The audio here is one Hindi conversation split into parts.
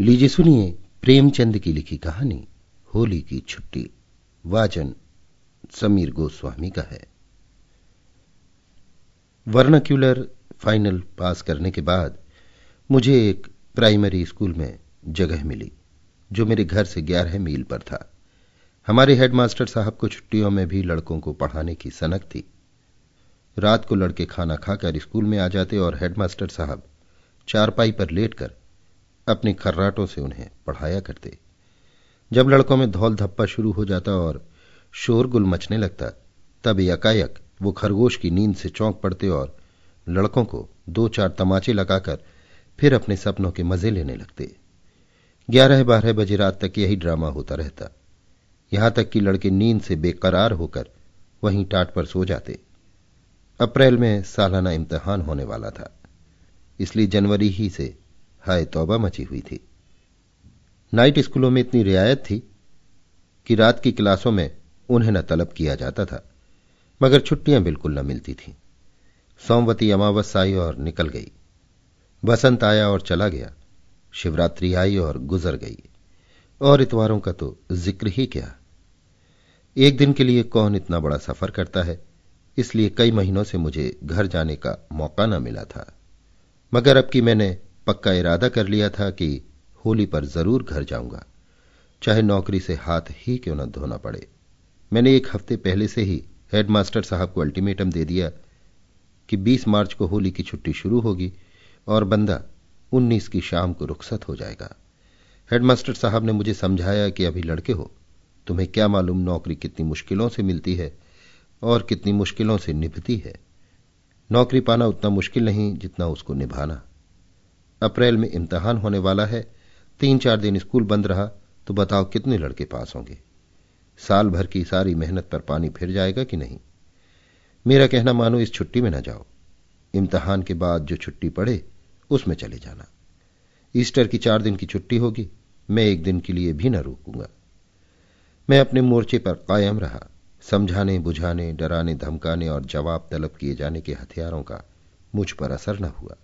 लीजिए सुनिए प्रेमचंद की लिखी कहानी, होली की छुट्टी। वाचन समीर गोस्वामी का है। वर्नाक्यूलर फाइनल पास करने के बाद मुझे एक प्राइमरी स्कूल में जगह मिली, जो मेरे घर से ग्यारह मील पर था। हमारे हेडमास्टर साहब को छुट्टियों में भी लड़कों को पढ़ाने की सनक थी। रात को लड़के खाना खाकर स्कूल में आ जाते और हेडमास्टर साहब चारपाई पर लेटकर अपने खर्राटों से उन्हें पढ़ाया करते। जब लड़कों में धौल धप्पा शुरू हो जाता और शोरगुल मचने लगता, तब यकायक वो खरगोश की नींद से चौंक पड़ते और लड़कों को दो चार तमाचे लगाकर फिर अपने सपनों के मज़े लेने लगते। ग्यारह बारह बजे रात तक यही ड्रामा होता रहता। यहाँ तक कि लड़के नींद से बेकरार होकर वहीं टाट पर सो जाते। अप्रैल में सालाना इम्तहान होने वाला था। इसलिए जनवरी ही से हाय तौबा मची हुई थी। नाइट स्कूलों में इतनी रियायत थी कि रात की क्लासों में उन्हें न तलब किया जाता था, मगर छुट्टियाँ बिल्कुल न मिलती थीं। सोमवती अमावस आई और निकल गई। बसंत आया और चला गया। शिवरात्रि आई और गुजर गई। और इतवारों का तो ज़िक्र ही क्या? एक दिन के लिए कौन इतना बड़ा सफ़र करता है? इसलिए कई महीनों से मुझे घर जाने का मौका न मिला था। मगर अब कि मैंने पक्का इरादा कर लिया था कि होली पर ज़रूर घर जाऊँगा। चाहे नौकरी से हाथ ही क्यों न धोना पड़े। मैंने एक हफ़्ते पहले से ही हेडमास्टर साहब को अल्टीमेटम दे दिया कि 20 मार्च को होली की छुट्टी शुरू होगी और बंदा 19 की शाम को रुखसत हो जाएगा। हेडमास्टर साहब ने मुझे समझाया कि अभी लड़के हो, तुम्हें क्या मालूम नौकरी कितनी मुश्किलों से मिलती है और कितनी मुश्किलों से निभती है। नौकरी पाना उतना मुश्किल नहीं जितना उसको निभाना। अप्रैल में इम्तहान होने वाला है। तीन चार दिन स्कूल बंद रहा तो बताओ कितने लड़के पास होंगे? साल भर की सारी मेहनत पर पानी फिर जाएगा कि नहीं? मेरा कहना मानो इस छुट्टी में न जाओ। इम्तहान के बाद जो छुट्टी पड़े, उसमें चले जाना। ईस्टर की चार दिन की छुट्टी होगी, मैं एक दिन के लिए भी न रुकूँगा। मैं अपने मोर्चे पर कायम रहा। समझाने, बुझाने, डराने, धमकाने और जवाब तलब किए जाने के हथियारों का मुझ पर असर न हुआ।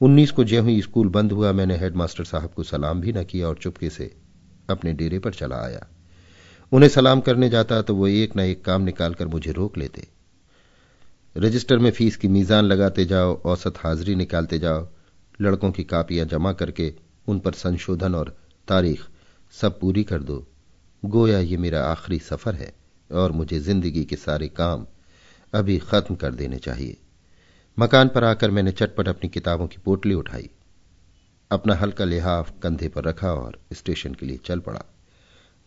उन्नीस को ज्यों ही स्कूल बंद हुआ, मैंने हेडमास्टर साहब को सलाम भी न किया और चुपके से अपने डेरे पर चला आया। उन्हें सलाम करने जाता तो वो एक न एक काम निकालकर मुझे रोक लेते। रजिस्टर में फ़ीस की मीजान लगाते जाओ, औसत हाजिरी निकालते जाओ, लड़कों की कापियाँ जमा करके उन पर संशोधन और तारीख सब पूरी कर दो। गोया ये मेरा आखिरी सफ़र है और मुझे ज़िंदगी के सारे काम अभी खत्म कर देने चाहिए। मकान पर आकर मैंने चटपट अपनी किताबों की पोटली उठाई। अपना हल्का लिहाफ कंधे पर रखा और स्टेशन के लिए चल पड़ा।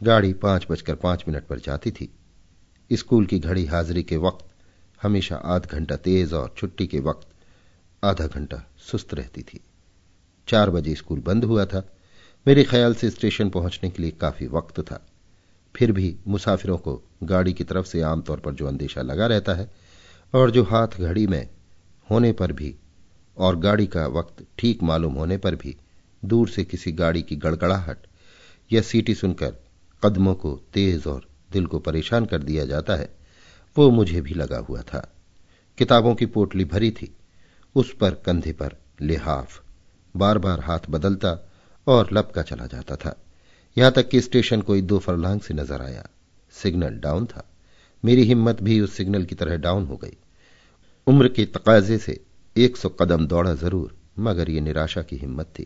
गाड़ी पाँच बजकर पाँच मिनट पर जाती थी। स्कूल की घड़ी हाजिरी के वक्त, हमेशा आध घंटा तेज और छुट्टी के वक्त, आधा घंटा सुस्त रहती थी। चार बजे स्कूल बंद हुआ था। मेरे ख्याल से स्टेशन पहुँचने के लिए काफ़ी वक्त था। फिर भी मुसाफिरों को गाड़ी की तरफ़ से आमतौर पर जो अंदेशा लगा रहता है और जो हाथ घड़ी में होने पर भी और गाड़ी का वक्त ठीक मालूम होने पर भी दूर से किसी गाड़ी की गड़गड़ाहट या सीटी सुनकर कदमों को तेज और दिल को परेशान कर दिया जाता है, वो मुझे भी लगा हुआ था। किताबों की पोटली भरी थी, उस पर कंधे पर लिहाफ बार बार हाथ बदलता और लपका चला जाता था। यहाँ तक कि स्टेशन कोई दो फरलांग से नज़र आया। सिग्नल डाउन था। मेरी हिम्मत भी उस सिग्नल की तरह डाउन हो गई। उम्र के तकाजे से एक सौ कदम दौड़ा ज़रूर, मगर ये निराशा की हिम्मत थी।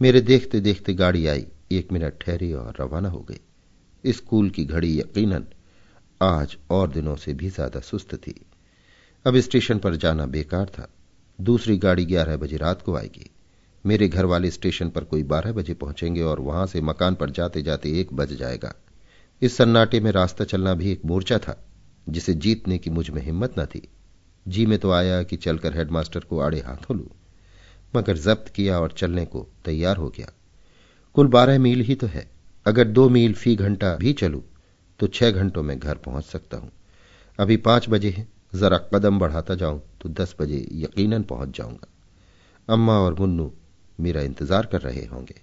मेरे देखते देखते गाड़ी आई, एक मिनट ठहरी और रवाना हो गई। स्कूल की घड़ी यकीनन आज और दिनों से भी ज़्यादा सुस्त थी। अब स्टेशन पर जाना बेकार था। दूसरी गाड़ी ग्यारह बजे रात को आएगी। मेरे घर वाले स्टेशन पर कोई बारह बजे पहुँचेंगे और वहाँ से मकान पर जाते जाते एक बज जाएगा। इस सन्नाटे में रास्ता चलना भी एक मोर्चा था, जिसे जीतने की मुझमें हिम्मत न थी। जी में तो आया कि चलकर हेडमास्टर को आड़े हाथों लू, मगर जब्त किया और चलने को तैयार हो गया। कुल बारह मील ही तो है। अगर दो मील फ़ी घंटा भी चलू तो छह घंटों में घर पहुँच सकता हूँ। अभी पाँच बजे है, जरा कदम बढ़ाता जाऊँ तो दस बजे यकीनन पहुँच जाऊँगा। अम्मा और मुन्नू मेरा इंतज़ार कर रहे होंगे।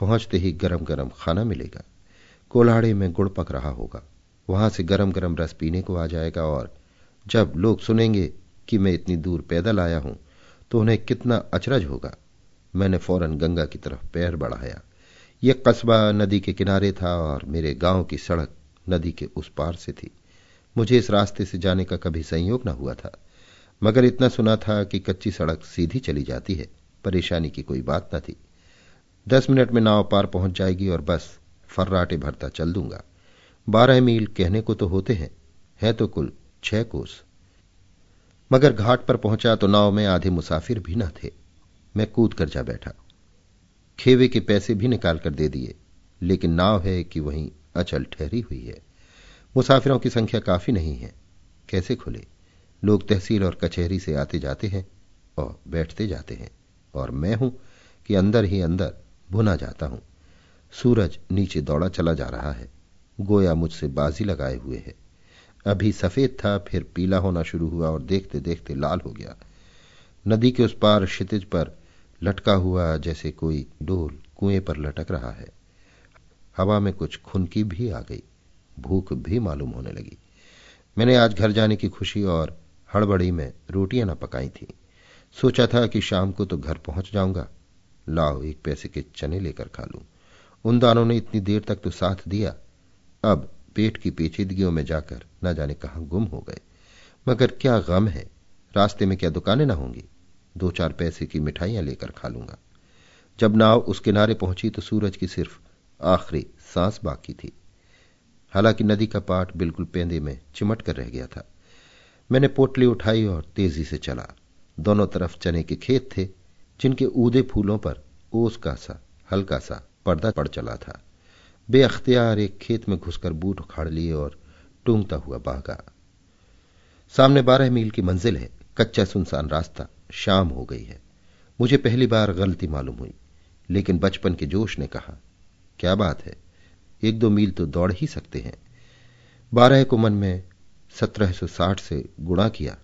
पहुँचते ही गरम गरम खाना मिलेगा। कोल्हाड़े में गुड़ पक रहा होगा। वहाँ से गरम गरम रस पीने को आ जाएगा और जब लोग सुनेंगे कि मैं इतनी दूर पैदल आया हूँ तो उन्हें कितना अचरज होगा। मैंने फ़ौरन गंगा की तरफ़ पैर बढ़ाया। यह कस्बा नदी के किनारे था और मेरे गाँव की सड़क नदी के उस पार से थी। मुझे इस रास्ते से जाने का कभी संयोग न हुआ था, मगर इतना सुना था कि कच्ची सड़क सीधी चली जाती है, परेशानी की कोई बात न थी। दस मिनट में नाव पार पहुँच जाएगी और बस फर्राटे भरता चल दूँगा। बारह मील कहने को तो होते हैं, है तो कुल छह कोस। मगर घाट पर पहुँचा तो नाव में आधे मुसाफिर भी न थे। मैं कूद कर जा बैठा। खेवे के पैसे भी निकाल कर दे दिए, लेकिन नाव है कि वहीं अचल ठहरी हुई है। मुसाफिरों की संख्या काफ़ी नहीं है। कैसे खुले? लोग तहसील और कचहरी से आते जाते हैं और बैठते जाते हैं, और मैं हूँ कि अंदर ही अंदर भुना जाता हूँ। सूरज नीचे दौड़ा चला जा रहा है। गोया मुझसे बाजी लगाए हुए है। अभी सफ़ेद था, फिर पीला होना शुरू हुआ और देखते देखते लाल हो गया। नदी के उस पार क्षितिज पर लटका हुआ जैसे कोई डोल कुएँ पर लटक रहा है। हवा में कुछ खुनकी भी आ गई, भूख भी मालूम होने लगी। मैंने आज घर जाने की खुशी और हड़बड़ी में रोटियाँ न पकाई थी। सोचा था कि शाम को तो घर पहुँच जाऊँगा। लाओ, एक पैसे के चने लेकर खा लूँ। उन दानों ने इतनी देर तक तो साथ दिया। अब पेट की पेचीदगियों में जाकर न जाने कहाँ गुम हो गए। मगर क्या गम है? रास्ते में क्या दुकानें ना होंगी? दो चार पैसे की मिठाइयाँ लेकर खा लूँगा। जब नाव उस किनारे पहुँची तो सूरज की सिर्फ़ आखिरी सांस बाकी थी। हालाँकि नदी का पाट बिल्कुल पेंदे में चिमट कर रह गया था। मैंने पोटली उठाई और तेज़ी से चला। दोनों तरफ़ चने के खेत थे, जिनके ऊदे फूलों पर ओस का सा, हल्का सा पर्दा पड़ चला था। बेअख्तियार एक खेत में घुसकर बूट उखाड़ लिए और टूंगता हुआ भागा। सामने बारह मील की मंजिल है, कच्चा सुनसान रास्ता, शाम हो गई है। मुझे पहली बार गलती मालूम हुई, लेकिन बचपन के जोश ने कहा, क्या बात है, एक दो मील तो दौड़ ही सकते हैं। बारह को मन में सत्रह सौ साठ से गुणा किया,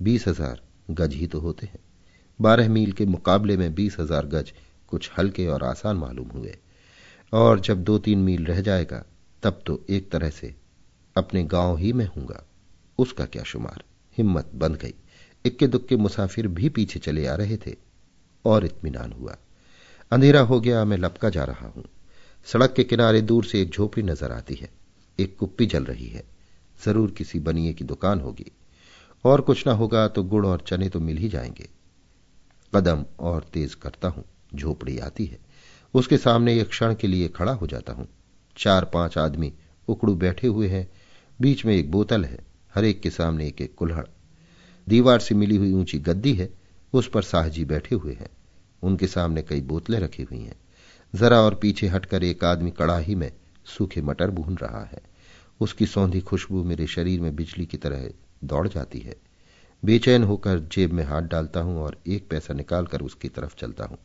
बीस हज़ार गज ही तो होते हैं। बारह मील के मुकाबले में बीस हज़ार गज कुछ हल्के और आसान मालूम हुए। और जब दो तीन मील रह जाएगा, तब तो एक तरह से अपने गाँव ही में हूँगा। उसका क्या शुमार? हिम्मत बंद गई। इक्के दुक्के मुसाफिर भी पीछे चले आ रहे थे और इतमान हुआ। अंधेरा हो गया, मैं लपका जा रहा हूँ। सड़क के किनारे दूर से एक झोपड़ी नज़र आती है। एक कुप्पी जल रही है। ज़रूर किसी बनिए की दुकान होगी। और कुछ ना होगा तो गुड़ और चने तो मिल ही जाएँगे। कदम और तेज करता हूँ। झोपड़ी आती है। उसके सामने एक क्षण के लिए खड़ा हो जाता हूँ। चार पाँच आदमी उकड़ू बैठे हुए हैं। बीच में एक बोतल है, हर एक के सामने एक एक कुल्हड़। दीवार से मिली हुई ऊँची गद्दी है, उस पर साहजी बैठे हुए हैं। उनके सामने कई बोतलें रखी हुई हैं। जरा और पीछे हटकर एक आदमी कड़ाही में सूखे मटर भून रहा है। उसकी सौंधी खुशबू मेरे शरीर में बिजली की तरह दौड़ जाती है। बेचैन होकर जेब में हाथ डालता हूँ और एक पैसा निकालकर उसकी तरफ़ चलता हूँ।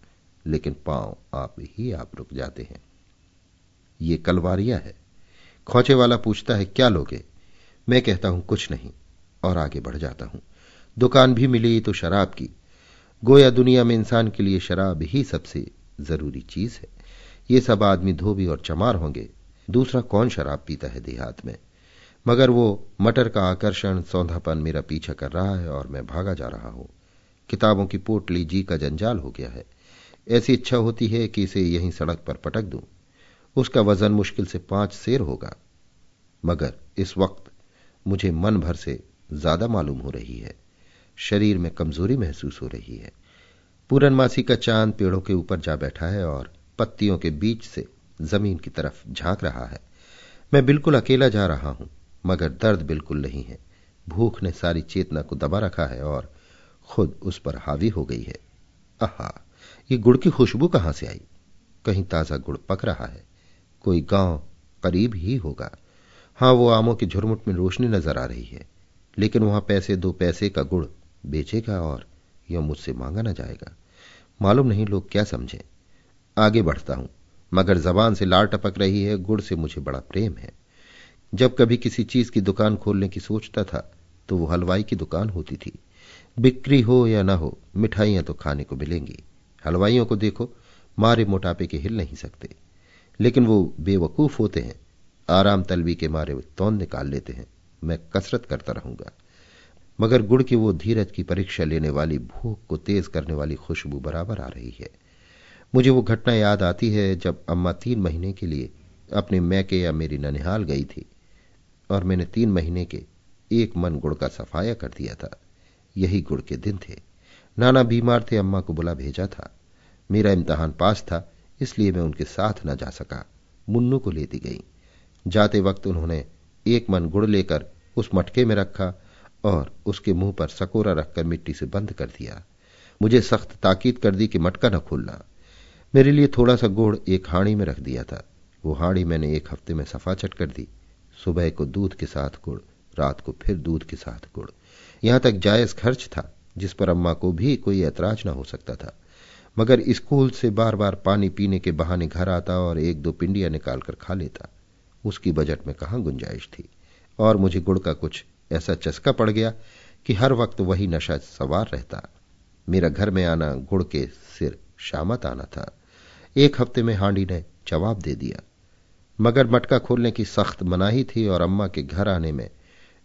लेकिन पाँव आप ही आप रुक जाते हैं। ये कलवारिया है। खोचे वाला पूछता है, क्या लोगे? मैं कहता हूँ, कुछ नहीं, और आगे बढ़ जाता हूँ। दुकान भी मिली तो शराब की। गोया दुनिया में इंसान के लिए शराब ही सबसे ज़रूरी चीज़ है। ये सब आदमी धोबी और चमार होंगे। दूसरा कौन शराब पीता है देहात में? मगर वो मटर का आकर्षण सौंधापन मेरा पीछा कर रहा है और मैं भागा जा रहा हूँ। किताबों की पोटली जी का जंजाल हो गया है। ऐसी इच्छा होती है कि इसे यहीं सड़क पर पटक दूँ। उसका वज़न मुश्किल से पाँच शेर होगा। मगर इस वक्त मुझे मन भर से ज़्यादा मालूम हो रही है। शरीर में कमज़ोरी महसूस हो रही है। पूरनमासी का चाँद पेड़ों के ऊपर जा बैठा है और पत्तियों के बीच से ज़मीन की तरफ़ झाँक रहा है। मैं बिल्कुल अकेला जा रहा हूँ, मगर दर्द बिल्कुल नहीं है। भूख ने सारी चेतना को दबा रखा है और खुद उस पर हावी हो गई है। आहा ये गुड़ की खुशबू कहाँ से आई? कहीं ताज़ा गुड़ पक रहा है। कोई गाँव करीब ही होगा। हाँ, वो आमों की झुरमुट में रोशनी नज़र आ रही है। लेकिन वहाँ पैसे दो पैसे का गुड़ बेचेगा और यह मुझसे मांगा ना जाएगा। मालूम नहीं लोग क्या समझे। आगे बढ़ता हूँ। मगर जबान से लार टपक रही है, गुड़ से मुझे बड़ा प्रेम है। जब कभी किसी चीज़ की दुकान खोलने की सोचता था तो वो हलवाई की दुकान होती थी। बिक्री हो या ना हो, मिठाइयाँ तो खाने को मिलेंगी। हलवाइयों को देखो, मारे मोटापे के हिल नहीं सकते। लेकिन वो बेवकूफ़ होते हैं, आराम तलबी के मारे तौन निकाल लेते हैं। मैं कसरत करता रहूँगा। मगर गुड़ की वो धीरज की परीक्षा लेने वाली भूख को तेज करने वाली खुशबू बराबर आ रही है। मुझे वो घटना याद आती है जब अम्मा तीन महीने के लिए अपने मैके या मेरी ननिहाल गई थी, और मैंने तीन महीने के एक मन गुड़ का सफाया कर दिया था। यही गुड़ के दिन थे। नाना बीमार थे, अम्मा को बुला भेजा था। मेरा इम्तहान पास था, इसलिए मैं उनके साथ न जा सका। मुन्नू को लेती गई। जाते वक्त उन्होंने एक मन गुड़ लेकर उस मटके में रखा और उसके मुँह पर सकोरा रखकर मिट्टी से बंद कर दिया। मुझे सख्त ताकीद कर दी कि मटका न खोलना। मेरे लिए थोड़ा सा गुड़ एक हाड़ी में रख दिया था। वो हाड़ी मैंने एक हफ़्ते में सफाचट कर दी। सुबह को दूध के साथ गुड़, रात को फिर दूध के साथ गुड़। यहाँ तक जायज़ खर्च था। जिस पर अम्मा को भी कोई ऐतराज न हो सकता था। मगर स्कूल से बार बार पानी पीने के बहाने घर आता और एक दो पिंडियाँ निकालकर खा लेता। उसकी बजट में कहाँ गुंजाइश थी? और मुझे गुड़ का कुछ ऐसा चस्का पड़ गया कि हर वक्त वही नशा सवार रहता। मेरा घर में आना गुड़ के सिर शामत आना था। एक हफ़्ते में हांडी ने जवाब दे दिया। मगर मटका खोलने की सख्त मनाही थी और अम्मा के घर आने में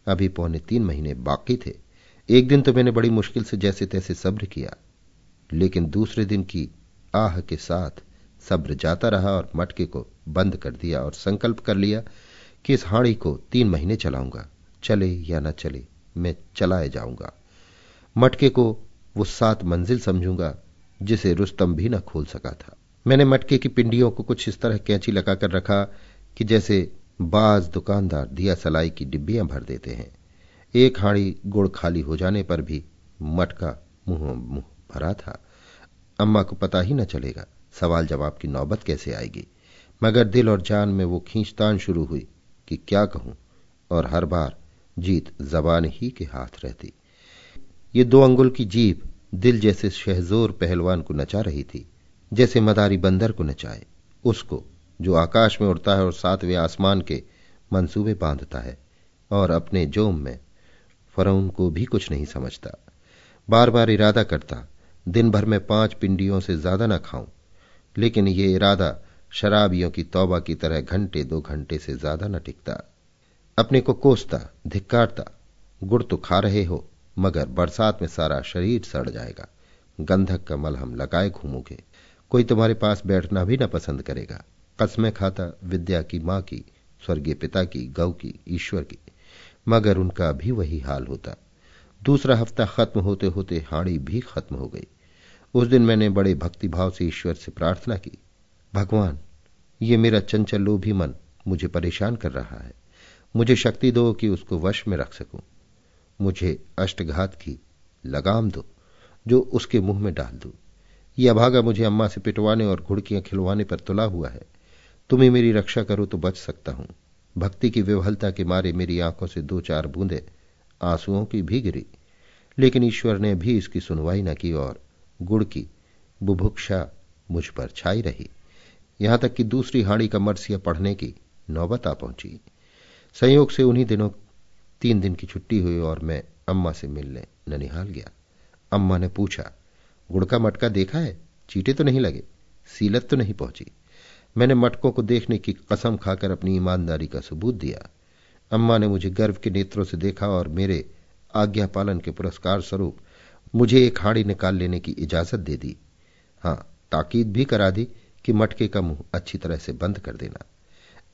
अभी पौने तीन महीने बाकी थे। एक दिन तो मैंने बड़ी मुश्किल से जैसे तैसे सब्र किया, लेकिन दूसरे दिन की आह के साथ सब्र जाता रहा और मटके को बंद कर दिया और संकल्प कर लिया कि इस हाड़ी को तीन महीने चलाऊँगा, चले या न चले, मैं चलाए जाऊँगा। मटके को वो सात मंजिल समझूँगा, जिसे रुस्तम भी न खोल सका था। मैंने मटके की पिंडियों को कुछ इस तरह कैंची लगाकर रखा कि जैसे बाज दुकानदार दिया सलाई की डिब्बियाँ भर देते हैं। एक हाड़ी गुड़ खाली हो जाने पर भी मटका मुँह मुँह भरा था। अम्मा को पता ही न चलेगा, सवाल जवाब की नौबत कैसे आएगी। मगर दिल और जान में वो खींचतान शुरू हुई कि क्या कहूँ, और हर बार जीत जबान ही के हाथ रहती। ये दो अंगुल की जीप दिल जैसे शहजोर पहलवान को नचा रही थी, जैसे मदारी बंदर को नचाए। उसको जो आकाश में उड़ता है और सातवें आसमान के मंसूबे बांधता है, और अपने जोम में फरौन को भी कुछ नहीं समझता। बार बार इरादा करता दिन भर में पाँच पिंडियों से ज़्यादा न खाऊं। लेकिन ये इरादा शराबियों की तौबा की तरह घंटे दो घंटे से ज़्यादा न टिकता। अपने को कोसता, धिक्कारता, गुड़ तो खा रहे हो, मगर बरसात में सारा शरीर सड़ जाएगा। गंधक का मलहम लगाए घूमोगे। कोई तुम्हारे पास बैठना भी न पसंद करेगा। कसमें खाता, विद्या की माँ की, स्वर्गीय पिता की, गौ की, ईश्वर की। मगर उनका भी वही हाल होता। दूसरा हफ़्ता खत्म होते होते हाड़ी भी खत्म हो गई। उस दिन मैंने बड़े भक्तिभाव से ईश्वर से प्रार्थना की। भगवान, ये मेरा चंचल लोभी मन मुझे परेशान कर रहा है। मुझे शक्ति दो कि उसको वश में रख सकूँ। मुझे अष्टघात की लगाम दो, जो उसके मुँह में डाल दू। यह अभागा मुझे अम्मा से पिटवाने और घुड़कियाँ खिलवाने पर तुला हुआ है। तुम ही मेरी रक्षा करो तो बच सकता हूँ। भक्ति की विवहलता के मारे मेरी आँखों से दो चार बूंदे आंसुओं की भी गिरी। लेकिन ईश्वर ने भी इसकी सुनवाई न की और गुड़ की बुभुक्षा मुझ पर छाई रही। यहाँ तक कि दूसरी हाड़ी का मरसिया पढ़ने की नौबत आ पहुँची। संयोग से उन्हीं दिनों तीन दिन की छुट्टी हुई और मैं अम्मा से मिलने ननिहाल गया। अम्मा ने पूछा, गुड़ का मटका देखा है? चीटे तो नहीं लगे? सीलत तो नहीं पहुँची? मैंने मटकों को देखने की कसम खाकर अपनी ईमानदारी का सबूत दिया। अम्मा ने मुझे गर्व के नेत्रों से देखा और मेरे आज्ञा पालन के पुरस्कार स्वरूप मुझे एक हाड़ी निकाल लेने की इजाज़त दे दी। हाँ, ताकीद भी करा दी कि मटके का मुँह अच्छी तरह से बंद कर देना।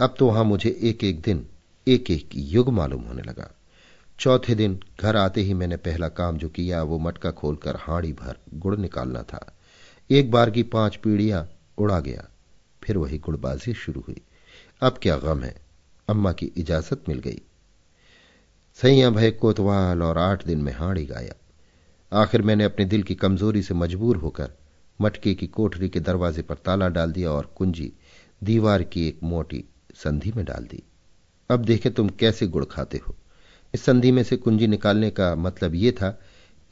अब तो वहाँ मुझे एक एक दिन एक एक युग मालूम होने लगा। चौथे दिन घर आते ही मैंने पहला काम जो किया, वो मटका खोलकर हाड़ी भर गुड़ निकालना था। एक बार की पाँच पीढ़ियाँ उड़ा गया। फिर वही गुड़बाजी शुरू हुई। अब क्या गम है? अम्मा की इजाज़त मिल गई। सैया भय कोतवाल और आठ दिन में हाड़ी गाया। आखिर मैंने अपने दिल की कमज़ोरी से मजबूर होकर मटके की कोठरी के दरवाजे पर ताला डाल दिया और कुंजी दीवार की एक मोटी संधि में डाल दी। अब देखे तुम कैसे गुड़ खाते हो। इस संधि में से कुंजी निकालने का मतलब यह था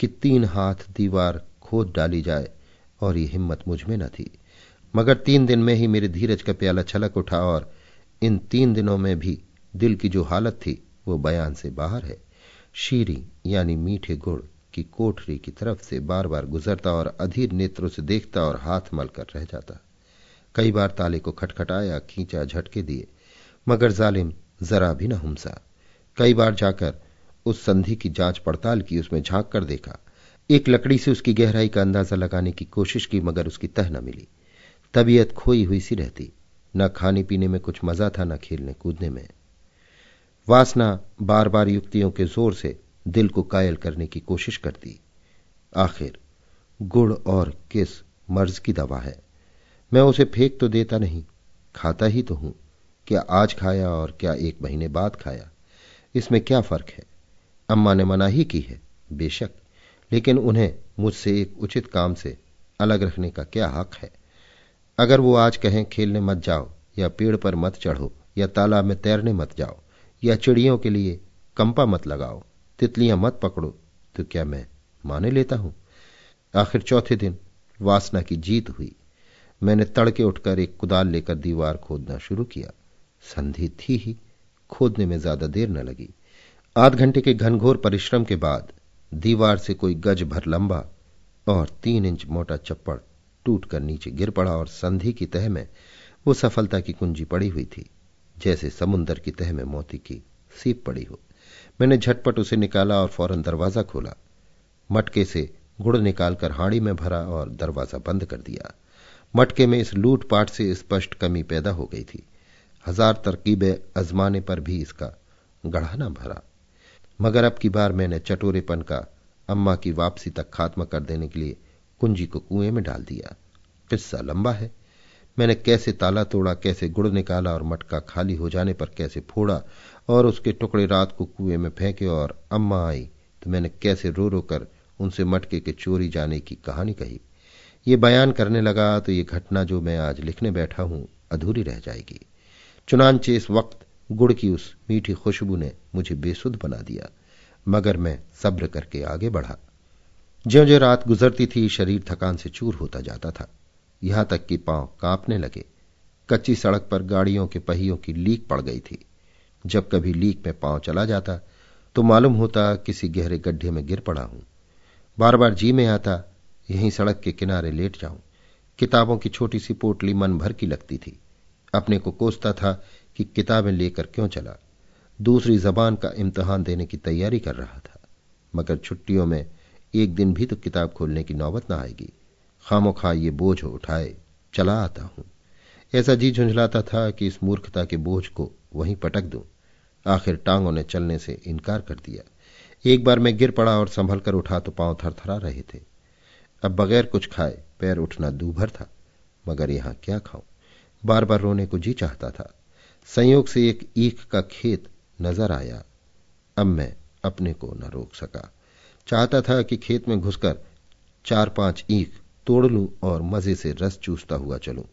कि तीन हाथ दीवार खोद डाली जाए और ये हिम्मत मुझमें न थी। मगर तीन दिन में ही मेरे धीरज का प्याला छलक उठा और इन तीन दिनों में भी दिल की जो हालत थी, वो बयान से बाहर है। शीरी, यानी मीठे गुड़, की कोठरी की तरफ़ से बार बार गुजरता और अधीर नेत्रों से देखता और हाथ मलकर रह जाता। कई बार ताले को खटखटाया, खींचा, झटके दिए, मगर जालिम जरा भी न हुमसा। कई बार जाकर उस संधि की जाँच पड़ताल की, उसमें झाँक कर देखा। एक लकड़ी से उसकी गहराई का अंदाज़ा लगाने की कोशिश की, मगर उसकी तह न मिली। तबीयत खोई हुई सी रहती। न खाने पीने में कुछ मज़ा था, न खेलने कूदने में। वासना बार बार युक्तियों के ज़ोर से दिल को कायल करने की कोशिश करती। आखिर, गुड़ और किस मर्ज की दवा है? मैं उसे फेंक तो देता नहीं, खाता ही तो हूँ। क्या आज खाया और क्या एक महीने बाद खाया? इसमें क्या फ़र्क है? अम्मा ने मना ही की है, बेशक। लेकिन उन्हें मुझसे एक उचित काम से अलग रखने का क्या हक है? अगर वो आज कहें, खेलने मत जाओ, या पेड़ पर मत चढ़ो, या तालाब में तैरने मत जाओ, या चिड़ियों के लिए कंपा मत लगाओ, तितलियाँ मत पकड़ो तो क्या मैं माने लेता हूँ? आखिर चौथे दिन वासना की जीत हुई। मैंने तड़के उठकर एक कुदाल लेकर दीवार खोदना शुरू किया। संधि थी ही, खोदने में ज़्यादा देर न लगी। आध घंटे के घनघोर परिश्रम के बाद दीवार से कोई गज भर लंबा और तीन इंच मोटा चप्पड़ टूटकर नीचे गिर पड़ा और संधि की तह में वो सफलता की कुंजी पड़ी हुई थी, जैसे समुन्दर की तह में मोती की सीप पड़ी हो। मैंने झटपट उसे निकाला और फ़ौरन दरवाज़ा खोला। मटके से गुड़ निकालकर हाड़ी में भरा और दरवाज़ा बंद कर दिया। मटके में इस लूटपाट से स्पष्ट कमी पैदा हो गई थी। हज़ार तरकीबें अजमाने पर भी इसका गढ़ा न भरा। मगर अब की बार मैंने चटोरेपन का अम्मा की वापसी तक खात्मा कर देने के लिए कुंजी को कुएँ में डाल दिया। किस्सा लंबा है। मैंने कैसे ताला तोड़ा, कैसे गुड़ निकाला और मटका खाली हो जाने पर कैसे फोड़ा और उसके टुकड़े रात को कुएँ में फेंके और अम्मा आई तो मैंने कैसे रो रो कर उनसे मटके के चोरी जाने की कहानी कही। ये बयान करने लगा तो ये घटना जो मैं आज लिखने बैठा हूँ, अधूरी रह जाएगी। चुनांचे इस वक्त गुड़ की उस मीठी खुशबू ने मुझे बेसुध बना दिया, मगर मैं सब्र करके आगे बढ़ा। ज्यो ज्यो रात गुजरती थी, शरीर थकान से चूर होता जाता था। यहाँ तक कि पाँव कांपने लगे। कच्ची सड़क पर गाड़ियों के पहियों की लीक पड़ गई थी। जब कभी लीक में पाँव चला जाता तो मालूम होता किसी गहरे गड्ढे में गिर पड़ा हूँ। बार बार जी में आता, यहीं सड़क के किनारे लेट जाऊँ। किताबों की छोटी सी पोटली मन भर की लगती थी। अपने को कोसता था कि किताबें लेकर क्यों चला। दूसरी जबान का इम्तहान देने की तैयारी कर रहा था। मगर छुट्टियों में एक दिन भी तो किताब खोलने की नौबत ना आएगी। खामो खा ये बोझ उठाए, चला आता हूँ। ऐसा जी झुंझलाता था कि इस मूर्खता के बोझ को वहीं पटक दूँ। आखिर टांगों ने चलने से इनकार कर दिया। एक बार मैं गिर पड़ा और संभल कर उठा तो पाँव थरथरा रहे थे। अब बगैर कुछ खाए, पैर उठना दूभर था, मगर यहाँ क्या खाऊं? बार बार रोने को जी चाहता था। संयोग से एक ईख का खेत नज़र आया। अब मैं अपने को न रोक सका। चाहता था कि खेत में घुसकर चार पाँच ईख तोड़ लूँ और मज़े से रस चूसता हुआ चलूँ।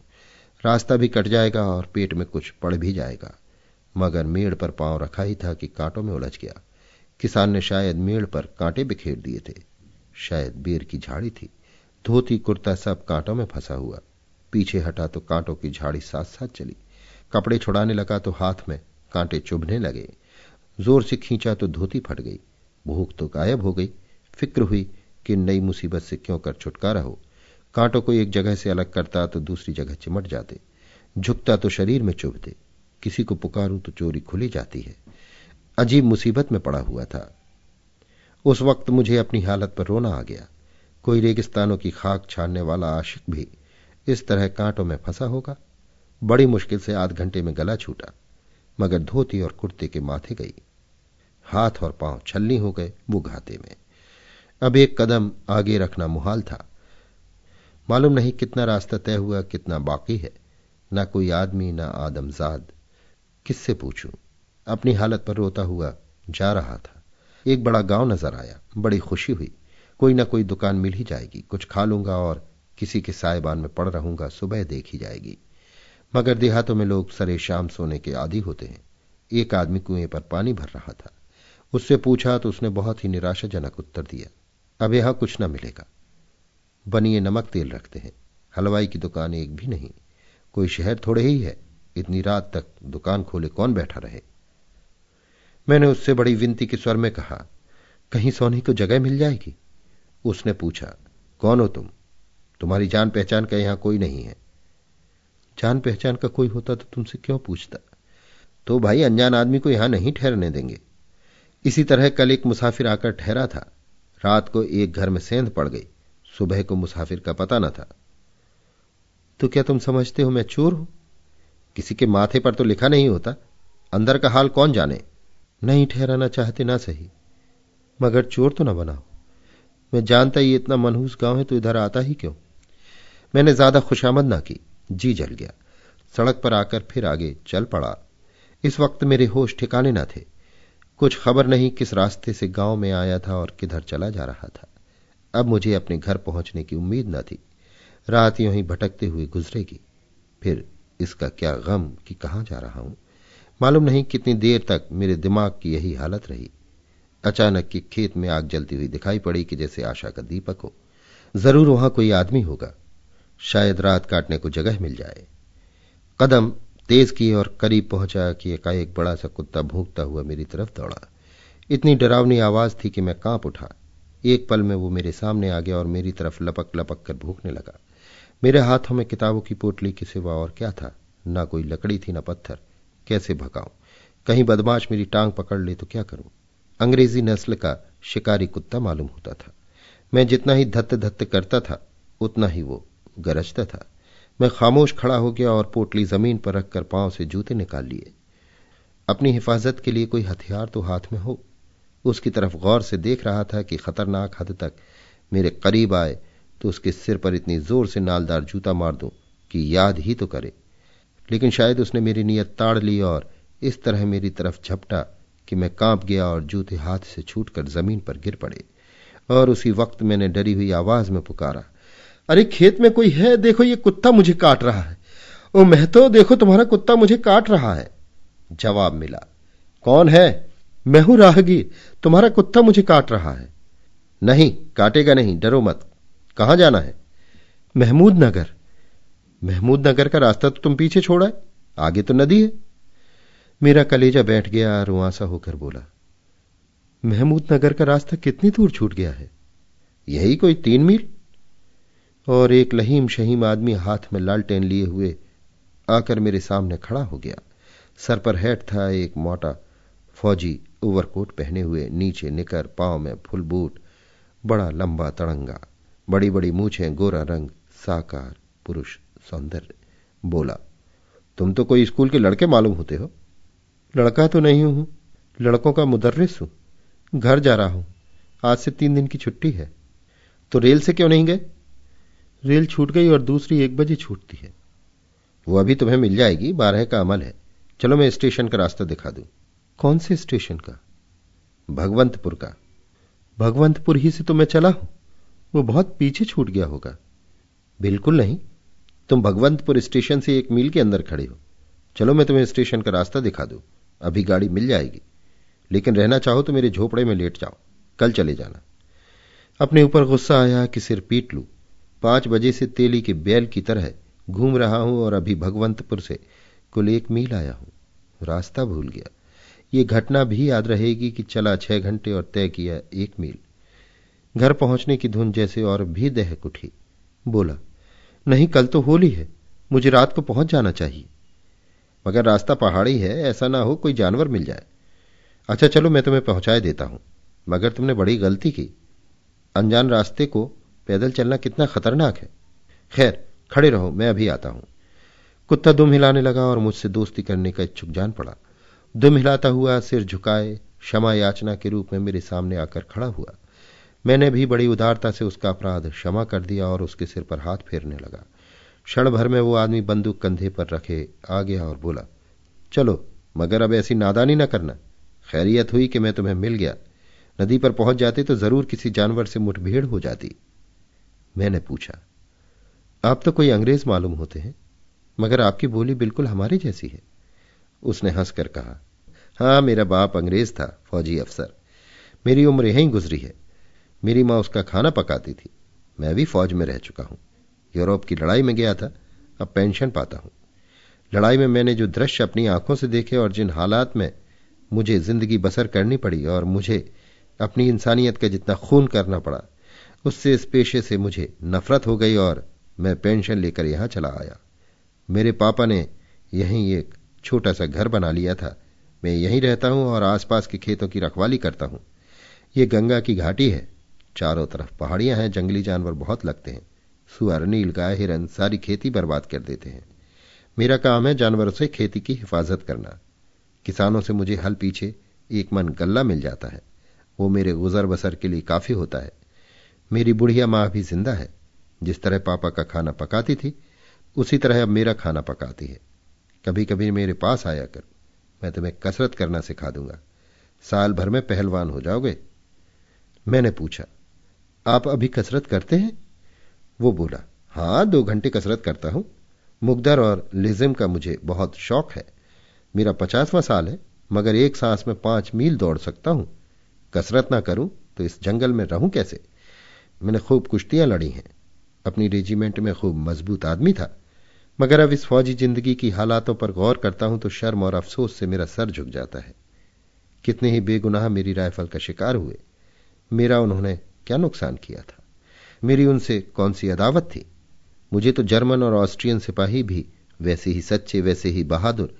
रास्ता भी कट जाएगा और पेट में कुछ पड़ भी जाएगा। मगर मेड़ पर पाँव रखा ही था कि कांटों में उलझ गया। किसान ने शायद मेड़ पर कांटे बिखेर दिए थे। शायद बेर की झाड़ी थी। धोती कुर्ता सब कांटों में फंसा हुआ। पीछे हटा तो कांटों की झाड़ी साथ साथ चली। कपड़े छुड़ाने लगा तो हाथ में कांटे चुभने लगे। ज़ोर से खींचा तो धोती फट गई। भूख तो गायब हो गई। फ़िक्र हुई कि नई मुसीबत से क्यों कर छुटकारा हो। कांटों को एक जगह से अलग करता तो दूसरी जगह चिमट जाते। झुकता तो शरीर में चुभते। किसी को पुकारूं तो चोरी खुली जाती है। अजीब मुसीबत में पड़ा हुआ था। उस वक्त मुझे अपनी हालत पर रोना आ गया। कोई रेगिस्तानों की खाक छानने वाला आशिक भी इस तरह कांटों में फंसा होगा। बड़ी मुश्किल से आध घंटे में गला छूटा, मगर धोती और कुर्ते के माथे गई। हाथ और पाँव छलनी हो गए वो घाते में। अब एक कदम आगे रखना मुहाल था। मालूम नहीं कितना रास्ता तय हुआ, कितना बाकी है। ना कोई आदमी, ना आदमजाद। किससे पूछूँ? अपनी हालत पर रोता हुआ जा रहा था। एक बड़ा गाँव नज़र आया। बड़ी खुशी हुई। कोई ना कोई दुकान मिल ही जाएगी। कुछ खा लूँगा और किसी के सायबान में पड़ रहूँगा, सुबह देखी जाएगी। मगर देहातों में लोग सरे शाम सोने के आदि होते हैं। एक आदमी कुएँ पर पानी भर रहा था। उससे पूछा तो उसने बहुत ही निराशाजनक उत्तर दिया। अब यहाँ कुछ न मिलेगा। बनिए नमक तेल रखते हैं। हलवाई की दुकान एक भी नहीं। कोई शहर थोड़े ही है। इतनी रात तक दुकान खोले कौन बैठा रहे? मैंने उससे बड़ी विनती के स्वर में कहा, कहीं सोने को जगह मिल जाएगी? उसने पूछा, कौन हो तुम? तुम्हारी जान पहचान का यहाँ कोई नहीं है। जान पहचान का कोई होता तो तुमसे क्यों पूछता? तो भाई, अनजान आदमी को यहाँ नहीं ठहरने देंगे। इसी तरह कल एक मुसाफिर आकर ठहरा था। रात को एक घर में सेंध पड़ गई। सुबह को मुसाफिर का पता न था। तो क्या तुम समझते हो मैं चोर हूँ? किसी के माथे पर तो लिखा नहीं होता। अंदर का हाल कौन जाने? नहीं ठहराना चाहते ना सही। मगर चोर तो ना बनाओ। मैं जानता ही इतना मनहूस गाँव है तो इधर आता ही क्यों? मैंने ज़्यादा खुशामद ना की। जी जल गया। सड़क पर आकर फिर आगे चल पड़ा। इस वक्त मेरे होश ठिकाने ना थे। कुछ खबर नहीं किस रास्ते से गाँव में आया था और किधर चला जा रहा था। अब मुझे अपने घर पहुँचने की उम्मीद न थी। रात यूँ ही भटकते हुए गुजरेगी। फिर इसका क्या गम कि कहाँ जा रहा हूँ? मालूम नहीं कितनी देर तक मेरे दिमाग की यही हालत रही। अचानक की खेत में आग जलती हुई दिखाई पड़ी कि जैसे आशा का दीपक हो। ज़रूर वहाँ कोई आदमी होगा। शायद रात काटने को जगह मिल जाए। कदम तेज की और करीब पहुँचा कि एकाएक बड़ा सा कुत्ता भूखता हुआ मेरी तरफ़ दौड़ा। इतनी डरावनी आवाज़ थी कि मैं काँप उठा। एक पल में वो मेरे सामने आ गया और मेरी तरफ़ लपक लपक कर भूखने लगा। मेरे हाथों में किताबों की पोटली के सिवा और क्या था? ना कोई लकड़ी थी, ना पत्थर। कैसे भगाऊं? कहीं बदमाश मेरी टांग पकड़ ले तो क्या करूँ? अंग्रेज़ी नस्ल का शिकारी कुत्ता मालूम होता था। मैं जितना ही धत्त धत्त करता था, उतना ही वो गरजता था। मैं खामोश खड़ा हो गया और पोटली ज़मीन पर रखकर पाँव से जूते निकाल लिए। अपनी हिफाजत के लिए कोई हथियार तो हाथ में हो। उसकी तरफ़ गौर से देख रहा था कि खतरनाक हद तक मेरे करीब आए तो उसके सिर पर इतनी ज़ोर से नालदार जूता मार दूँ कि याद ही तो करे। लेकिन शायद उसने मेरी नीयत ताड़ ली और इस तरह मेरी तरफ़ झपटा कि मैं काँप गया और जूते हाथ से छूटकर ज़मीन पर गिर पड़े। और उसी वक्त मैंने डरी हुई आवाज़ में पुकारा अरे खेत में कोई है, देखो ये कुत्ता मुझे काट रहा है। ओ महतो देखो तुम्हारा कुत्ता मुझे काट रहा है। जवाब मिला, कौन है? मैं हूँ राहगीर, तुम्हारा कुत्ता मुझे काट रहा है। नहीं, काटेगा नहीं, डरो मत। कहाँ जाना है? महमूद नगर। महमूद नगर का रास्ता तो तुम पीछे छोड़ा है, आगे तो नदी है। मेरा कलेजा बैठ गया रुआसा होकर बोला, महमूद नगर का रास्ता कितनी दूर छूट गया है? यही कोई तीन मील? और एक लहीम शहीम आदमी हाथ में लालटेन लिए हुए आकर मेरे सामने खड़ा हो गया। सर पर हैट था एक मोटा फौजी ओवरकोट पहने हुए, नीचे निकर, पाँव में फुल बूट बड़ा लंबा तड़ंगा बड़ी बड़ी मूछें, गोरा रंग, साकार पुरुष सौंदर्य। बोला, तुम तो कोई स्कूल के लड़के मालूम होते हो? लड़का तो नहीं हूँ, लड़कों का मुदर्रिस हूँ, घर जा रहा हूँ, आज से तीन दिन की छुट्टी है तो रेल से क्यों नहीं गए? रेल छूट गई और दूसरी एक बजे छूटती है। वो अभी तुम्हें मिल जाएगी, बारह का अमल है। चलो मैं स्टेशन का रास्ता दिखा दूँ। कौन से स्टेशन का? भगवंतपुर का। भगवंतपुर ही से तो मैं चला हूँ। वो बहुत पीछे छूट गया होगा। बिल्कुल नहीं। तुम भगवंतपुर स्टेशन से एक मील के अंदर खड़े हो। चलो मैं तुम्हें स्टेशन का रास्ता दिखा दूँ। अभी गाड़ी मिल जाएगी। लेकिन रहना चाहो तो मेरे झोपड़े में लेट जाओ। कल चले जाना। अपने ऊपर गुस्सा आया कि सिर पीट लू। पाँच बजे से तेली के बैल की तरह घूम रहा हूँ और अभी भगवंतपुर से कुल एक मील आया हूँ। रास्ता भूल गया। ये घटना भी याद रहेगी कि चला छह घंटे और तय किया एक मील। घर पहुँचने की धुन जैसे और भी दहक उठी। बोला, नहीं, कल तो होली है। मुझे रात को पहुँच जाना चाहिए। मगर रास्ता पहाड़ी है, ऐसा ना हो कोई जानवर मिल जाए। अच्छा चलो मैं तुम्हें पहुँचाए देता हूँ। मगर तुमने बड़ी गलती की। अनजान रास्ते को पैदल चलना कितना खतरनाक है। खैर, खड़े रहो, मैं अभी आता हूँ। कुत्ता दुम हिलाने लगा और मुझसे दोस्ती करने का इच्छुक जान पड़ा। दुम हिलाता हुआ, सिर झुकाए, क्षमा याचना के रूप में मेरे सामने आकर खड़ा हुआ। मैंने भी बड़ी उदारता से उसका अपराध क्षमा कर दिया और उसके सिर पर हाथ फेरने लगा। क्षण भर में वो आदमी बंदूक कंधे पर रखे आ गया और बोला, चलो, मगर अब ऐसी नादानी ना करना। खैरियत हुई कि मैं तुम्हें मिल गया। नदी पर पहुँच जाते तो ज़रूर किसी जानवर से मुठभेड़ हो जाती। मैंने पूछा, आप तो कोई अंग्रेज़ मालूम होते हैं, मगर आपकी बोली बिल्कुल हमारी जैसी है। उसने हंसकर कहा, हाँ, मेरा बाप अंग्रेज़ था, फौजी अफसर। मेरी उम्र यहीं गुजरी है। मेरी माँ उसका खाना पकाती थी। मैं भी फौज में रह चुका हूँ। यूरोप की लड़ाई में गया था, अब पेंशन पाता हूँ। लड़ाई में मैंने जो दृश्य अपनी आँखों से देखे और जिन हालात में मुझे ज़िंदगी बसर करनी पड़ी और मुझे अपनी इंसानियत का जितना खून करना पड़ा उससे इस पेशे से मुझे नफरत हो गई और मैं पेंशन लेकर यहाँ चला आया। मेरे पापा ने यहीं एक छोटा सा घर बना लिया था। मैं यहीं रहता हूँ और आसपास के खेतों की रखवाली करता हूँ। ये गंगा की घाटी है। चारों तरफ़ पहाड़ियाँ हैं, जंगली जानवर बहुत लगते हैं। सुअर, नील गाय, हिरन सारी खेती बर्बाद कर देते हैं। मेरा काम है जानवरों से खेती की हिफाजत करना। किसानों से मुझे हल पीछे एक मन गल्ला मिल जाता है। वो मेरे गुजर बसर के लिए काफ़ी होता है। मेरी बुढ़िया माँ भी ज़िंदा है। जिस तरह पापा का खाना पकाती थी, उसी तरह अब मेरा खाना पकाती है। कभी कभी मेरे पास आया कर, मैं तुम्हें कसरत करना सिखा दूँगा। साल भर में पहलवान हो जाओगे। मैंने पूछा, आप अभी कसरत करते हैं? वो बोला, हाँ, दो घंटे कसरत करता हूँ। मुगदर और लिजिम का मुझे बहुत शौक है। मेरा पचासवां साल है, मगर एक सांस में पाँच मील दौड़ सकता हूँ। कसरत ना करूँ तो इस जंगल में रहूँ कैसे? मैंने खूब कुश्तियाँ लड़ी हैं। अपनी रेजिमेंट में खूब मज़बूत आदमी था। मगर अब इस फौजी ज़िंदगी की हालातों पर गौर करता हूँ तो शर्म और अफसोस से मेरा सर झुक जाता है। कितने ही बेगुनाह मेरी राइफल का शिकार हुए। मेरा उन्होंने क्या नुकसान किया था? मेरी उनसे कौन सी अदावत थी? मुझे तो जर्मन और ऑस्ट्रियन सिपाही भी वैसे ही सच्चे, वैसे ही बहादुर,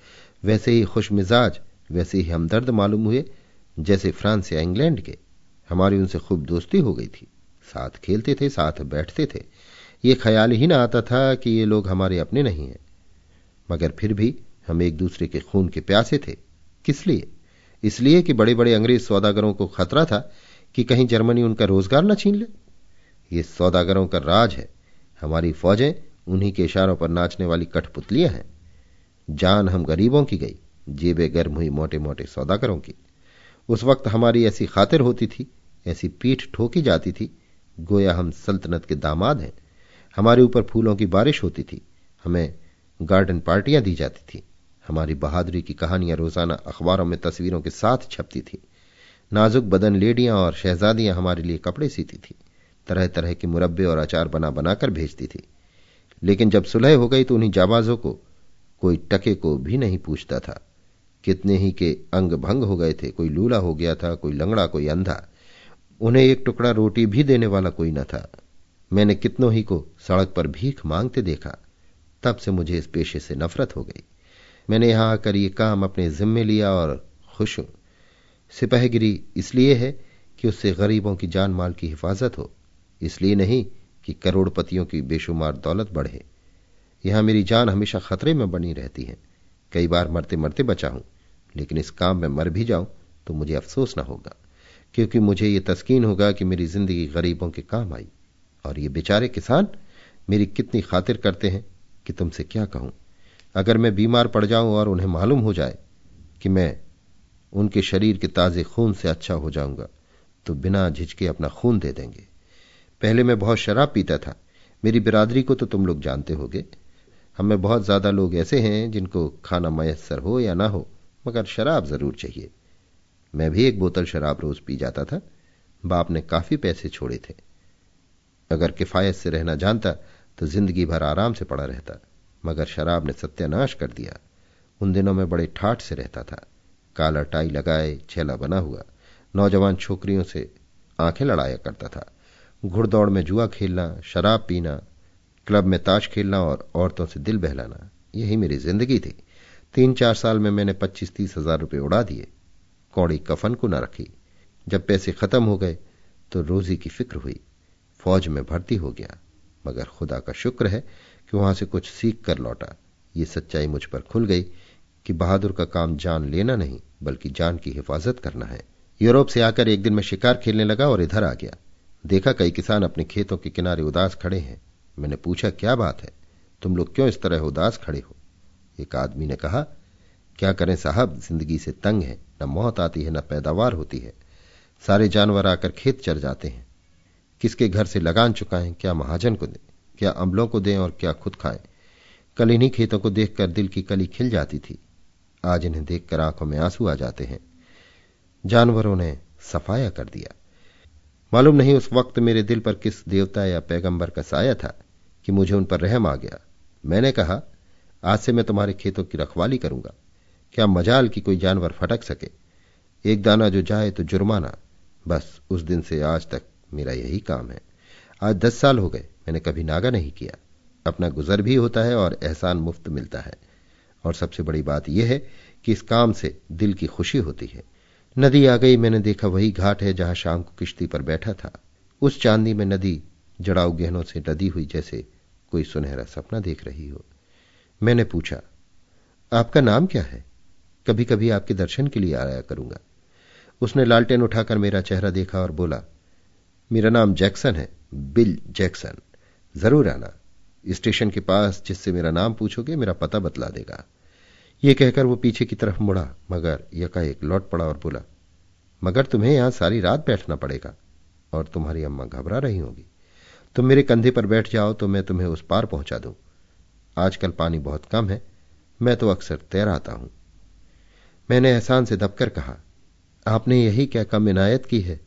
वैसे ही खुश मिजाज, वैसे ही हमदर्द मालूम हुए, जैसे फ्रांस या इंग्लैंड के। हमारी उनसे खूब दोस्ती हो गई थी। साथ खेलते थे, साथ बैठते थे। ये ख्याल ही ना आता था कि ये लोग हमारे अपने नहीं हैं। मगर फिर भी हम एक दूसरे के खून के प्यासे थे। किस लिए? इसलिए कि बड़े बड़े अंग्रेज़ सौदागरों को खतरा था कि कहीं जर्मनी उनका रोज़गार न छीन ले। ये सौदागरों का राज है। हमारी फौजें उन्हीं के इशारों पर नाचने वाली कठपुतलियाँ हैं। जान हम गरीबों की गई, जेबे गर्म हुई मोटे मोटे सौदागरों की। उस वक्त हमारी ऐसी खातिर होती थी, ऐसी पीठ ठोकी जाती थी गोया हम सल्तनत के दामाद हैं। हमारे ऊपर फूलों की बारिश होती थी। हमें गार्डन पार्टियाँ दी जाती थी। हमारी बहादुरी की कहानियाँ रोज़ाना अखबारों में तस्वीरों के साथ छपती थी। नाजुक बदन लेडियाँ और शहजादियाँ हमारे लिए कपड़े सीती थी। तरह तरह के मुरब्बे और अचार बना बनाकर भेजती थी। लेकिन जब सुलह हो गई तो उन्हीं जाबाजों को कोई टके को भी नहीं पूछता था। कितने ही के अंग भंग हो गए थे, कोई लूला हो गया था, कोई लंगड़ा, कोई अंधा। उन्हें एक टुकड़ा रोटी भी देने वाला कोई न था। मैंने कितनों ही को सड़क पर भीख मांगते देखा। तब से मुझे इस पेशे से नफरत हो गई। मैंने यहाँ आकर ये काम अपने जिम्मे लिया और खुश हूँ। सिपाहीगिरी इसलिए है कि उससे गरीबों की जान माल की हिफाजत हो। इसलिए नहीं कि करोड़पतियों की बेशुमार दौलत बढ़े। यहाँ मेरी जान हमेशा खतरे में बनी रहती है। कई बार मरते मरते बचा हूँ। लेकिन इस काम में मर भी जाऊँ तो मुझे अफसोस न होगा। क्योंकि मुझे यह तस्कीन होगा कि मेरी ज़िंदगी गरीबों के काम आई। और ये बेचारे किसान मेरी कितनी खातिर करते हैं कि तुमसे क्या कहूँ? अगर मैं बीमार पड़ जाऊँ और उन्हें मालूम हो जाए कि मैं उनके शरीर के ताजे खून से अच्छा हो जाऊँगा तो बिना झिझके अपना खून दे देंगे। पहले मैं बहुत शराब पीता था। मेरी बिरादरी को तो तुम लोग जानते होगे। हमें बहुत ज़्यादा लोग ऐसे हैं जिनको खाना मयसर हो या ना हो, मगर शराब ज़रूर चाहिए। मैं भी एक बोतल शराब रोज पी जाता था। बाप ने काफ़ी पैसे छोड़े थे। अगर किफायत से रहना जानता तो ज़िंदगी भर आराम से पड़ा रहता, मगर शराब ने सत्यानाश कर दिया। उन दिनों में बड़े ठाठ से रहता था। काला टाई लगाए, छेला बना हुआ, नौजवान छोकरियों से आँखें लड़ाया करता था। घुड़दौड़ में जुआ खेलना, शराब पीना, क्लब में ताश खेलना और औरतों से दिल बहलाना, यही मेरी ज़िंदगी थी। तीन चार साल में मैंने पच्चीस तीस हज़ार रुपये उड़ा दिए। कौड़ी कफन को न रखी। जब पैसे खत्म हो गए तो रोजी की फ़िक्र हुई। फौज में भर्ती हो गया। मगर खुदा का शुक्र है कि वहाँ से कुछ सीख कर लौटा। ये सच्चाई मुझ पर खुल गई कि बहादुर का काम जान लेना नहीं, बल्कि जान की हिफाजत करना है। यूरोप से आकर एक दिन मैं शिकार खेलने लगा और इधर आ गया। देखा कई किसान अपने खेतों के किनारे उदास खड़े हैं। मैंने पूछा, क्या बात है? तुम लोग क्यों इस तरह उदास खड़े हो? एक आदमी ने कहा क्या करें साहब? ज़िंदगी से तंग है, न मौत आती है, न पैदावार होती है। सारे जानवर आकर खेत चर जाते हैं। किसके घर से लगान चुकाएँ, क्या महाजन को दें? क्या अम्बलों को दें और क्या खुद खाएँ? कल इन्हीं खेतों को देखकर दिल की कली खिल जाती थी। आज इन्हें देखकर आँखों में आँसू आ जाते हैं। जानवरों ने सफाया कर दिया। मालूम नहीं उस वक्त मेरे दिल पर किस देवता या पैगंबर का साया था कि मुझे उन पर रहम आ गया। मैंने कहा, आज से मैं तुम्हारे खेतों की रखवाली करूँगा। क्या मजाल की कोई जानवर फटक सके? एक दाना जो जाए तो जुर्माना। बस उस दिन से आज तक मेरा यही काम है। आज दस साल हो गए, मैंने कभी नागा नहीं किया। अपना गुजर भी होता है और एहसान मुफ़्त मिलता है। और सबसे बड़ी बात यह है कि इस काम से दिल की खुशी होती है। नदी आ गई, मैंने देखा वही घाट है जहाँ शाम को किश्ती पर बैठा था। उस चांदी में नदी जड़ाऊ गहनों से लदी हुई जैसे कोई सुनहरा सपना देख रही हो। मैंने पूछा, आपका नाम क्या है? कभी कभी आपके दर्शन के लिए आया करूँगा। उसने लालटेन उठाकर मेरा चेहरा देखा और बोला, मेरा नाम जैक्सन है, बिल जैक्सन। ज़रूर आना। स्टेशन के पास जिससे मेरा नाम पूछोगे, मेरा पता बतला देगा। यह कहकर वो पीछे की तरफ़ मुड़ा, मगर यकाएक लौट पड़ा और बोला, मगर तुम्हें यहाँ सारी रात बैठना पड़ेगा और तुम्हारी अम्मा घबरा रही होगी। तुम मेरे कंधे पर बैठ जाओ तो मैं तुम्हें उस पार पहुँचा दूँ। आजकल पानी बहुत कम है, मैं तो अक्सर तैर आता हूँ। मैंने एहसान से दबकर कहा, आपने यही क्या कम इनायत की है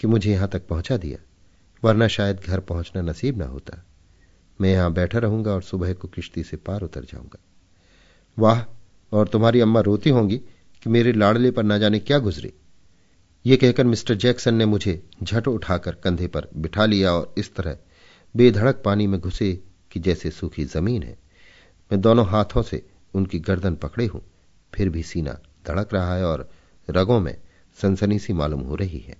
कि मुझे यहाँ तक पहुँचा दिया? वरना शायद घर पहुँचना नसीब ना होता। मैं यहाँ बैठा रहूँगा और सुबह को किश्ती से पार उतर जाऊँगा। वाह, और तुम्हारी अम्मा रोती होंगी कि मेरे लाड़ले पर न जाने क्या गुजरी। ये कहकर मिस्टर जैक्सन ने मुझे झट उठाकर कंधे पर बिठा लिया और इस तरह बेधड़क पानी में घुसे कि जैसे सूखी ज़मीन है। मैं दोनों हाथों से उनकी गर्दन पकड़े हूँ, फिर भी सीना धड़क रहा है और रगों में सनसनी सी मालूम हो रही है।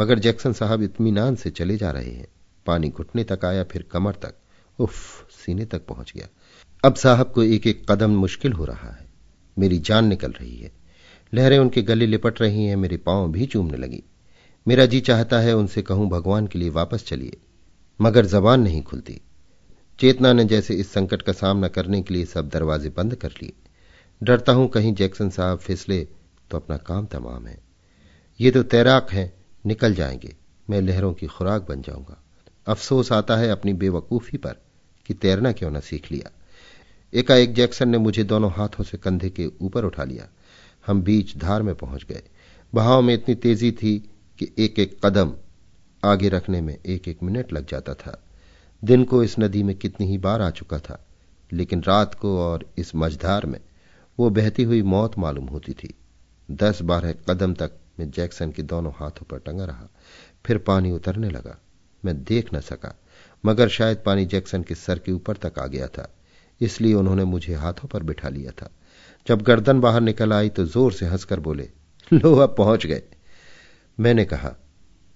मगर जैक्सन साहब इतमीनान से चले जा रहे हैं। पानी घुटने तक आया, फिर कमर तक। उफ, सीने तक पहुँच गया। अब साहब को एक एक कदम मुश्किल हो रहा है। मेरी जान निकल रही है। लहरें उनके गले लिपट रही हैं, मेरे पाँव भी चूमने लगी। मेरा जी चाहता है उनसे कहूँ, भगवान के लिए वापस चलिए। मगर जबान नहीं खुलती। चेतना ने जैसे इस संकट का सामना करने के लिए सब दरवाजे बंद कर लिए। डरता हूँ कहीं जैक्सन साहब फिसले तो अपना काम तमाम है। ये तो तैराक हैं, निकल जाएँगे। मैं लहरों की खुराक बन जाऊँगा। अफसोस आता है अपनी बेवकूफ़ी पर कि तैरना क्यों न सीख लिया। एकाएक जैक्सन ने मुझे दोनों हाथों से कंधे के ऊपर उठा लिया। हम बीच धार में पहुँच गए। बहाव में इतनी तेज़ी थी कि एक एक कदम आगे रखने में एक एक मिनट लग जाता था। दिन को इस नदी में कितनी ही बार आ चुका था, लेकिन रात को और इस मझधार में वो बहती हुई मौत मालूम होती थी। दस बारह कदम तक मैं जैक्सन के दोनों हाथों पर टंगा रहा। फिर पानी उतरने लगा। मैं देख न सका, मगर शायद पानी जैक्सन के सर के ऊपर तक आ गया था, इसलिए उन्होंने मुझे हाथों पर बिठा लिया था। जब गर्दन बाहर निकल आई तो ज़ोर से हंसकर बोले, लो, अब पहुँच गए। मैंने कहा,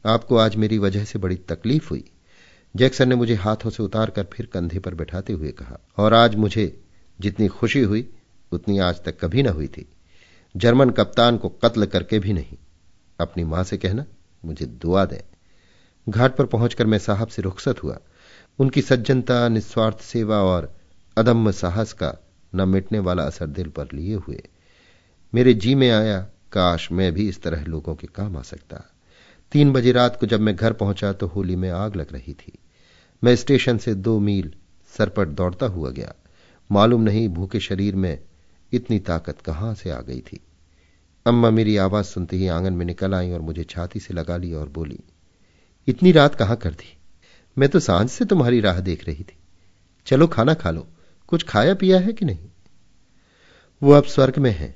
आपको आज मेरी वजह से बड़ी तकलीफ़ हुई। जैक्सन ने मुझे हाथों से उतारकर फिर कंधे पर बैठाते हुए कहा, और आज मुझे जितनी खुशी हुई उतनी आज तक कभी न हुई थी। जर्मन कप्तान को कत्ल करके भी नहीं। अपनी माँ से कहना, मुझे दुआ दें। घाट पर पहुंचकर मैं साहब से रुखसत हुआ। उनकी सज्जनता, निस्वार्थ सेवा और अदम्य साहस का न मिटने वाला असर दिल पर लिए हुए। मेरे जी में आया, काश मैं भी इस तरह लोगों के काम आ सकता। तीन बजे रात को जब मैं घर पहुँचा तो होली में आग लग रही थी। मैं स्टेशन से दो मील सरपट दौड़ता हुआ गया। मालूम नहीं, भूखे शरीर में इतनी ताकत कहाँ से आ गई थी? अम्मा मेरी आवाज़ सुनते ही आँगन में निकल आई और मुझे छाती से लगा ली और बोली, इतनी रात कहाँ कर दी मैं तो साँझ से तुम्हारी राह देख रही थी। चलो खाना खा लो। कुछ खाया पिया है कि नहीं? वो अब स्वर्ग में है,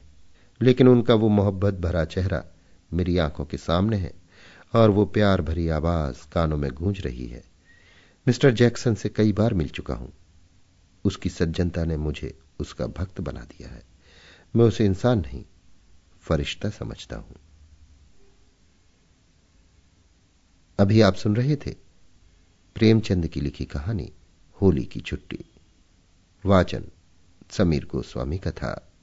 लेकिन उनका वो मोहब्बत भरा चेहरा मेरी आँखों के सामने है और वो प्यार भरी आवाज़ कानों में गूंज रही है। मिस्टर जैक्सन से कई बार मिल चुका हूँ। उसकी सज्जनता ने मुझे उसका भक्त बना दिया है। मैं उसे इंसान नहीं, फरिश्ता समझता हूँ। अभी आप सुन रहे थे प्रेमचंद की लिखी कहानी होली की छुट्टी। वाचन समीर गोस्वामी का था।